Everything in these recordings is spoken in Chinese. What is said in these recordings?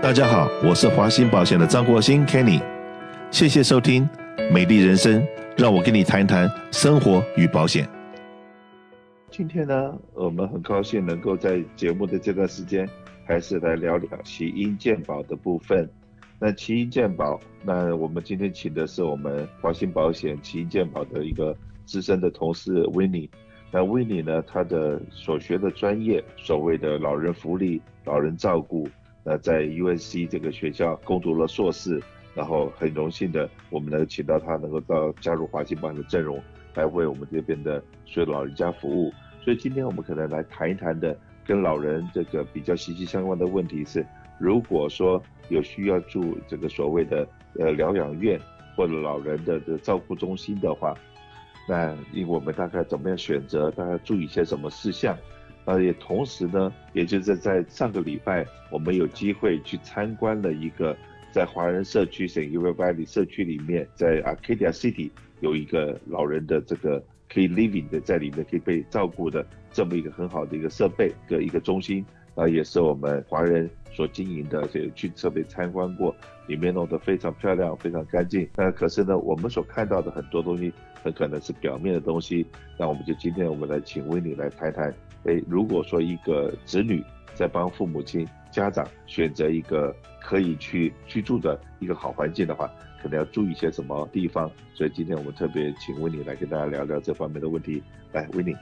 大家好，我是华兴保险的张国兴 Kenny，谢谢收听《美丽人生》，让我跟你谈谈生活与保险。今天呢，我们很高兴能够在节目的这段时间，还是来聊聊起因健保的部分。那起因健保，那我们今天请的是我们华兴保险起因健保的一个资深的同事 Winnie。那 Winnie 呢，他的所学的专业，所谓的老人福利、老人照顾。那在 USC 这个学校攻读了硕士，然后很荣幸的，我们能请到他能够到加入华兴保险的阵容，来为我们这边的所有老人家服务。所以今天我们可能来谈一谈的，跟老人这个比较息息相关的问题是，如果说有需要住这个所谓的呃疗养院或者老人的这照顾中心的话，那我们大概怎么样选择，大概注意一些什么事项？呃，也同时呢，也就是在上个礼拜，我们有机会去参观了一个在华人社区 San Gabriel Valley 社区里面，在 Arcadia City 有一个老人的这个可以 living 的在里面可以被照顾的这么一个很好的一个设备的一个中心，啊，也是我们华人所经营的，这个去特别参观过，里面弄得非常漂亮，非常干净。那可是呢，我们所看到的很多东西很可能是表面的东西，那我们就今天我们来请威尼来谈谈。诶，如果说一个子女在帮父母亲、家长选择一个可以去居住的一个好环境的话，可能要注意些什么地方？所以今天我们特别请威尼来跟大家聊聊这方面的问题。来威尼。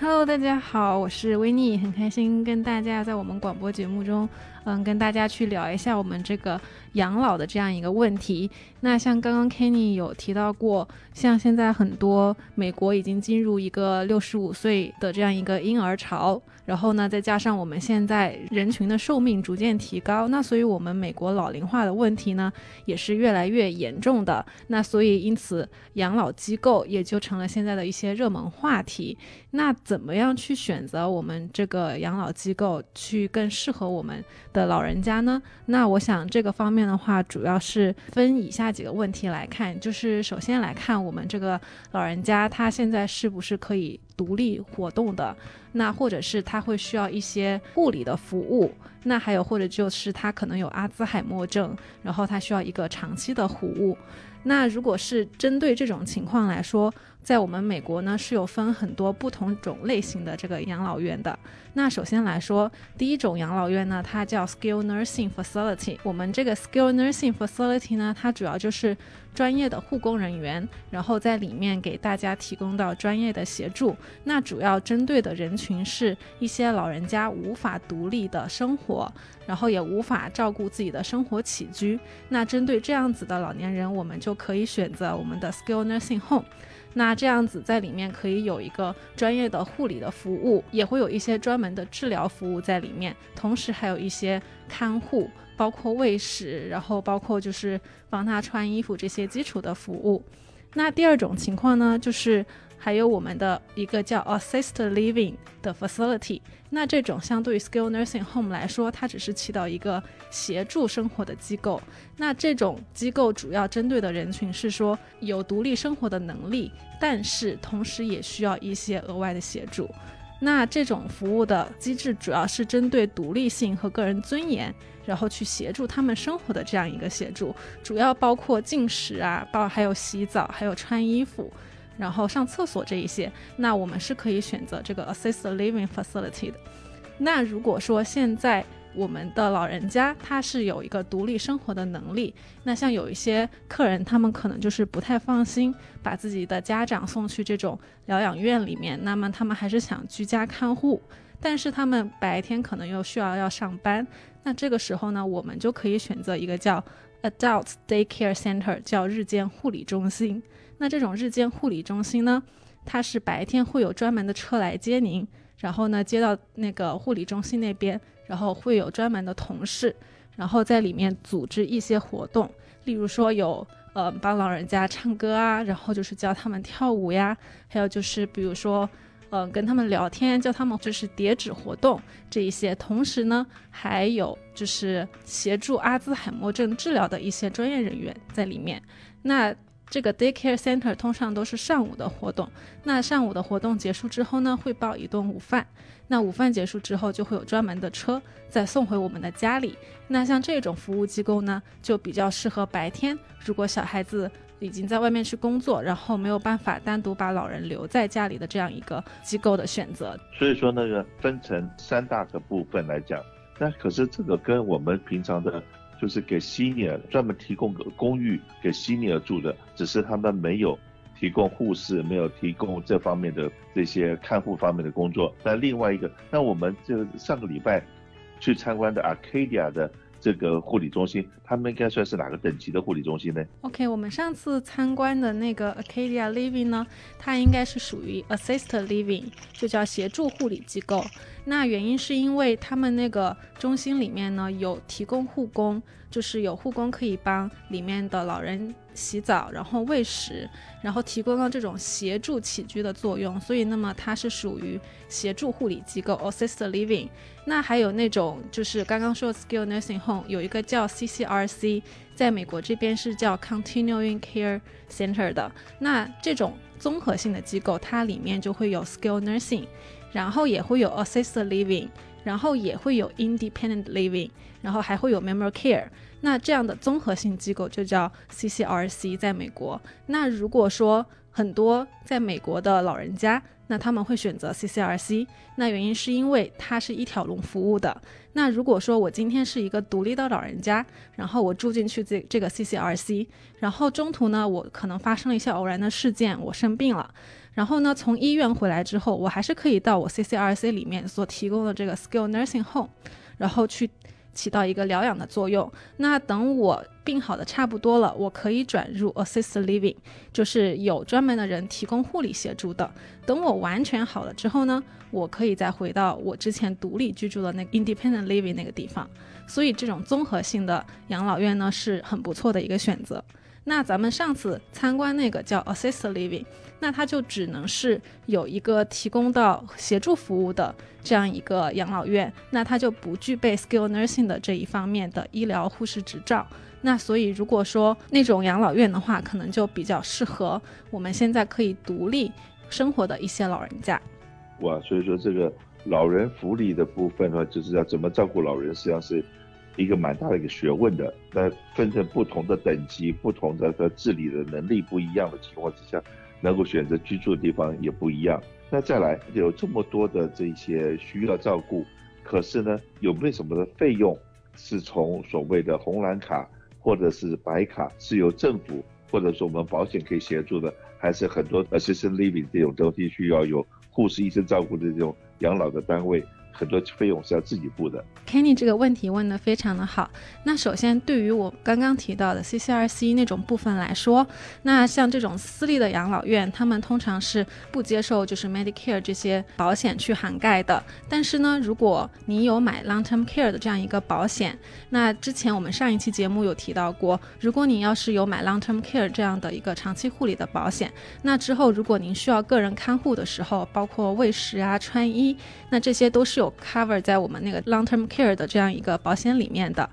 Hello，大家好，我是维尼很开心跟大家在我们广播节目中，嗯，跟大家去聊一下我们这个养老的这样一个问题。那像刚刚 Kenny 有提到过，像现在很多美国已经进入一个六十五岁的这样一个婴儿潮。然后呢，再加上我们现在人群的寿命逐渐提高，那所以我们美国老龄化的问题呢，也是越来越严重的。那所以因此，养老机构也就成了现在的一些热门话题。那怎么样去选择我们这个养老机构去更适合我们的老人家呢？那我想这个方面的话，主要是分以下几个问题来看，就是首先来看我们这个老人家他现在是不是可以独立活动的，那或者是他会需要一些护理的服务，那还有或者就是他可能有阿兹海默症，然后他需要一个长期的服务。那如果是针对这种情况来说，在我们美国呢，是有分很多不同种类型的这个养老院的。那首先来说，第一种养老院呢，它叫 skill Nursing Facility。我们这个 skill Nursing Facility 呢，它主要就是专业的护工人员，然后在里面给大家提供到专业的协助。那主要针对的人群是一些老人家无法独立的生活，然后也无法照顾自己的生活起居。那针对这样子的老年人，我们就可以选择我们的 skill Nursing Home。那这样子在里面可以有一个专业的护理的服务，也会有一些专门的治疗服务在里面，同时还有一些看护，包括喂食，然后包括就是帮他穿衣服这些基础的服务。那第二种情况呢，就是。还有我们的一个叫 Assisted Living 的 Facility，那这种相对于 Skill Nursing Home 来说，它只是起到一个协助生活的机构。那这种机构主要针对的人群是说有独立生活的能力，但是同时也需要一些额外的协助。那这种服务的机制主要是针对独立性和个人尊严，然后去协助他们生活的这样一个协助，主要包括进食啊，包还有洗澡，还有穿衣服。然后上厕所这一些，那我们是可以选择这个 assist living facility 的。那如果说现在我们的老人家他是有一个独立生活的能力，那像有一些客人，他们可能就是不太放心把自己的家长送去这种疗养院里面，那么他们还是想居家看护，但是他们白天可能又需要要上班，那这个时候呢，我们就可以选择一个叫 adult daycare center，叫日间护理中心。那这种日间护理中心呢，它是白天会有专门的车来接您，然后呢接到那个护理中心那边，然后会有专门的同事，然后在里面组织一些活动，例如说有呃帮老人家唱歌啊，然后就是教他们跳舞呀，还有就是比如说嗯跟他们聊天，教他们就是叠纸活动这一些，同时呢还有就是协助阿兹海默症治疗的一些专业人员在里面，那。这个 daycare center 通常都是上午的活动，那上午的活动结束之后呢，会包一顿午饭。那午饭结束之后，就会有专门的车再送回我们的家里。那像这种服务机构呢，就比较适合白天，如果小孩子已经在外面去工作，然后没有办法单独把老人留在家里的这样一个机构的选择。所以说那个分成三大个部分来讲，那可是这个跟我们平常的，就是给 senior 专门提供个公寓给 senior 住的，只是他们没有。提供护士，没有提供这方面的这些看护方面的工作。那另外一个，那我们就上个礼拜去参观的 Arcadia 的这个护理中心，他们应该算是哪个等级的护理中心呢？OK，我们上次参观的那个 Acadia Living 呢，它应该是属于 Assisted Living，就叫协助护理机构。那原因是因为他们那个中心里面呢，有提供护工，就是有护工可以帮里面的老人洗澡，然后喂食，然后提供了这种协助起居的作用，所以那么它是属于协助护理机构 （assisted living）。那还有那种就是刚刚说 skilled nursing home，有一个叫 CCRC，在美国这边是叫 continuing care center 的。那这种综合性的机构，它里面就会有 skilled nursing。然后也会有 assisted living，然后也会有 independent living，然后还会有 memory care。那这样的综合性机构就叫 CCRC，在美国。那如果说很多在美国的老人家，那他们会选择 CCRC，那原因是因为它是一条龙服务的。那如果说我今天是一个独立的老人家，然后我住进去这这个 CCRC，然后中途呢，我可能发生了一些偶然的事件，我生病了。然后呢，从医院回来之后，我还是可以到我 CCRC 里面所提供的这个 Skill Nursing Home，然后去起到一个疗养的作用。那等我病好的差不多了，我可以转入 assist Living，就是有专门的人提供护理协助的。等我完全好了之后呢，我可以再回到我之前独立居住的那个 Independent Living 那个地方。所以这种综合性的养老院呢，是很不错的一个选择。那咱们上次参观那个叫 Assisted Living，那它就只能是有一个提供到协助服务的这样一个养老院，那它就不具备 Skilled Nursing 的这一方面的医疗护士执照。那所以如果说那种养老院的话，可能就比较适合我们现在可以独立生活的一些老人家。哇，所以说这个老人福利的部分的话，就是要怎么照顾老人，实际上是。一个蛮大的一个学问的，那分成不同的等级，不同的的治理的能力不一样的情况之下，能够选择居住的地方也不一样。那再来有这么多的这些需要照顾，可是呢，有没有什么的费用是从所谓的红蓝卡或者是白卡是由政府或者说我们保险可以协助的，还是很多 assisted living 这种东西需要有护士医生照顾的这种养老的单位？很多费用是要自己付的。Kenny 这个问题问得非常的好。那首先，对于我刚刚提到的 CCRC 那种部分来说，那像这种私立的养老院，他们通常是不接受就是 Medicare 这些保险去涵盖的。但是呢，如果你有买 Long-Term Care 的这样一个保险，那之前我们上一期节目有提到过，如果你要是有买 Long-Term Care 这样的一个长期护理的保险，那之后如果您需要个人看护的时候，包括喂食啊、穿衣，那这些都是有。有 cover 在我们那个 long term care 的这样一个保险里面的。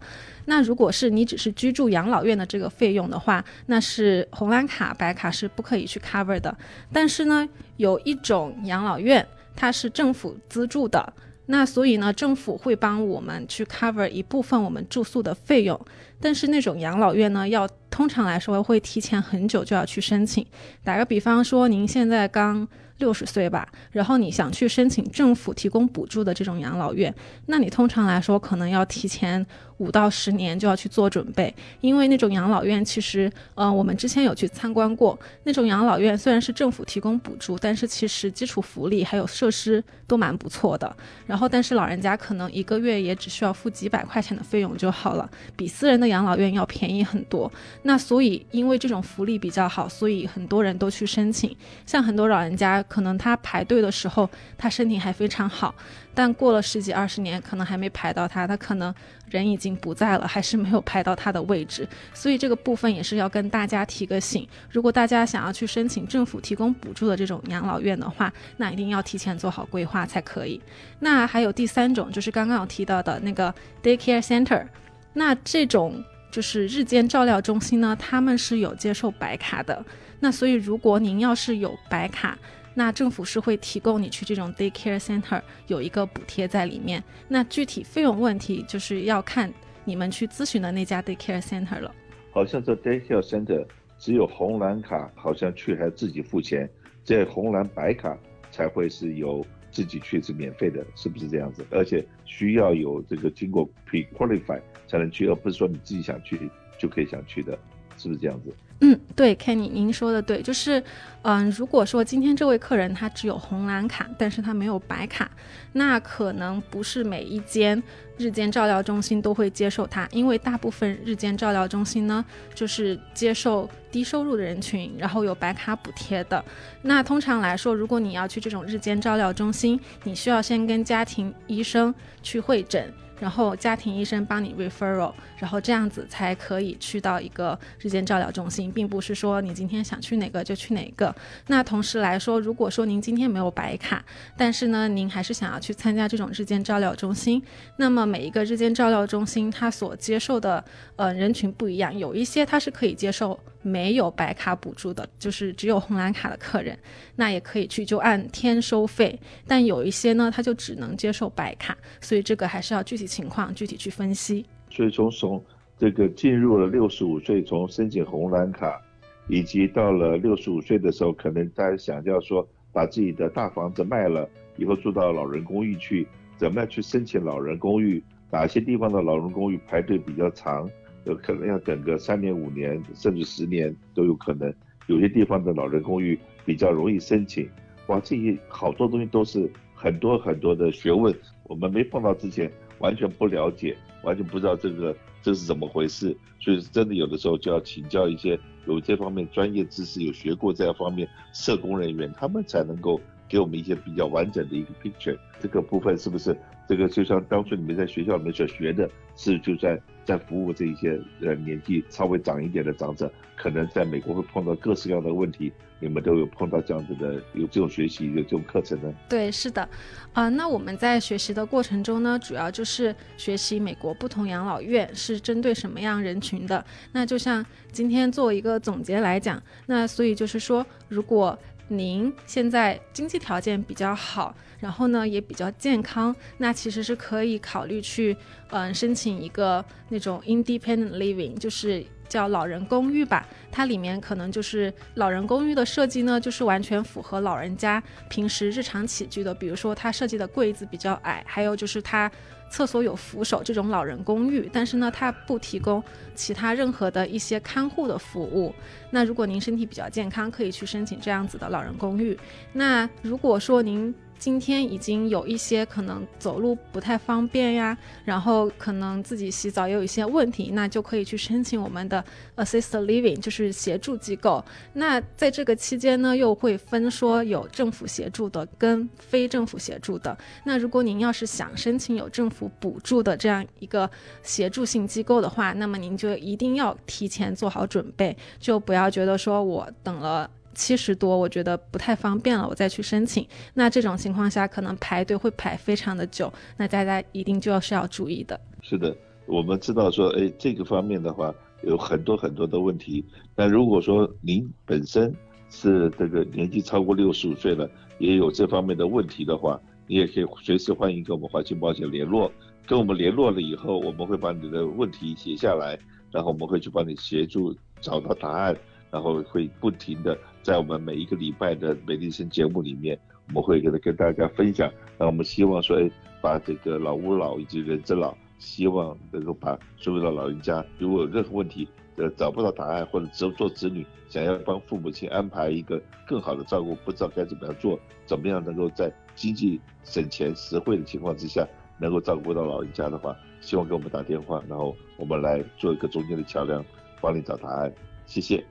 那如果是你只是居住养老院的这个费用的话，那是红蓝卡、白卡是不可以去 cover 的。但是呢，有一种养老院它是政府资助的，那所以呢，政府会帮我们去 cover 一部分我们住宿的费用。但是那种养老院呢，要通常来说会提前很久就要去申请。打个比方说，您现在刚六十岁吧，然后你想去申请政府提供补助的这种养老院，那你通常来说可能要提前五到十年就要去做准备，因为那种养老院其实，呃，我们之前有去参观过，那种养老院虽然是政府提供补助，但是其实基础福利还有设施都蛮不错的。然后，但是老人家可能一个月也只需要付几百块钱的费用就好了，比私人的养老院要便宜很多。那所以，因为这种福利比较好，所以很多人都去申请。像很多老人家，可能他排队的时候，他身体还非常好。但过了十几二十年，可能还没排到他，他可能人已经不在了，还是没有排到他的位置。所以这个部分也是要跟大家提个醒：如果大家想要去申请政府提供补助的这种养老院的话，那一定要提前做好规划才可以。那还有第三种，就是刚刚有提到的那个 daycare center，那这种就是日间照料中心呢，他们是有接受白卡的。那所以如果您要是有白卡，那政府是会提供你去这种 daycare center 有一个补贴在里面。那具体费用问题就是要看你们去咨询的那家 daycare center 了。好像这 daycare center 只有红蓝卡，好像去还自己付钱，这红蓝白卡才会是有自己去是免费的，是不是这样子？而且需要有这个经过 pre-qualify 才能去，而不是说你自己想去就可以想去的，是不是这样子？嗯，对，Kenny，您说的对，就是，嗯，如果说今天这位客人他只有红蓝卡，但是他没有白卡，那可能不是每一间日间照料中心都会接受他，因为大部分日间照料中心呢，就是接受低收入的人群，然后有白卡补贴的。那通常来说，如果你要去这种日间照料中心，你需要先跟家庭医生去会诊。然后家庭医生帮你 referral，然后这样子才可以去到一个日间照料中心，并不是说你今天想去哪个就去哪个。那同时来说，如果说您今天没有白卡，但是呢，您还是想要去参加这种日间照料中心，那么每一个日间照料中心它所接受的呃人群不一样，有一些它是可以接受。没有白卡补助的，就是只有红蓝卡的客人，那也可以去，就按天收费。但有一些呢，他就只能接受白卡，所以这个还是要具体情况具体去分析。所以从从这个进入了六十五岁，从申请红蓝卡，以及到了六十五岁的时候，可能大家想要说把自己的大房子卖了，以后住到老人公寓去，怎么样去申请老人公寓？哪些地方的老人公寓排队比较长？有可能要等个三年、五年，甚至十年都有可能。有些地方的老人公寓比较容易申请。哇，这些好多东西都是很多很多的学问，我们没碰到之前完全不了解，完全不知道这个这是怎么回事。所以真的有的时候就要请教一些有这方面专业知识、有学过这方面社工人员，他们才能够给我们一些比较完整的一个 picture。这个部分是不是？这个就像当初你们在学校里面所学的，是就在在服务这一些呃年纪稍微长一点的长者，可能在美国会碰到各式各样的问题，你们都有碰到这样子的有这种学习有这种课程呢？对，是的，啊、那我们在学习的过程中呢，主要就是学习美国不同养老院是针对什么样人群的。那就像今天做一个总结来讲，那所以就是说，如果您现在经济条件比较好，然后呢也比较健康，那其实是可以考虑去，嗯、申请一个那种 independent living，就是叫老人公寓吧。它里面可能就是老人公寓的设计呢，就是完全符合老人家平时日常起居的，比如说它设计的柜子比较矮，还有就是它。厕所有扶手这种老人公寓，但是呢，它不提供其他任何的一些看护的服务。那如果您身体比较健康，可以去申请这样子的老人公寓。那如果说您今天已经有一些可能走路不太方便呀，然后可能自己洗澡也有一些问题，那就可以去申请我们的 assisted living，就是协助机构。那在这个期间呢，又会分说有政府协助的跟非政府协助的。那如果您要是想申请有政府补助的这样一个协助性机构的话，那么您就一定要提前做好准备，就不要觉得说我等了。七十多，我觉得不太方便了，我再去申请。那这种情况下，可能排队会排非常的久，那大家一定就要是要注意的。是的，我们知道说，哎，这个方面的话有很多很多的问题。但如果说您本身是这个年纪超过六十五岁了，也有这方面的问题的话，你也可以随时欢迎跟我们华信保险联络。跟我们联络了以后，我们会把你的问题写下来，然后我们会去帮你协助找到答案。然后会不停的在我们每一个礼拜的美丽生节目里面，我们会跟跟大家分享。那我们希望说，哎，把这个老吾老以及人之老，希望能够把所有的老人家，如果有任何问题，呃，找不到答案，或者只有做子女想要帮父母亲安排一个更好的照顾，不知道该怎么样做，怎么样能够在经济省钱实惠的情况之下，能够照顾到老人家的话，希望给我们打电话，然后我们来做一个中间的桥梁，帮你找答案。谢谢。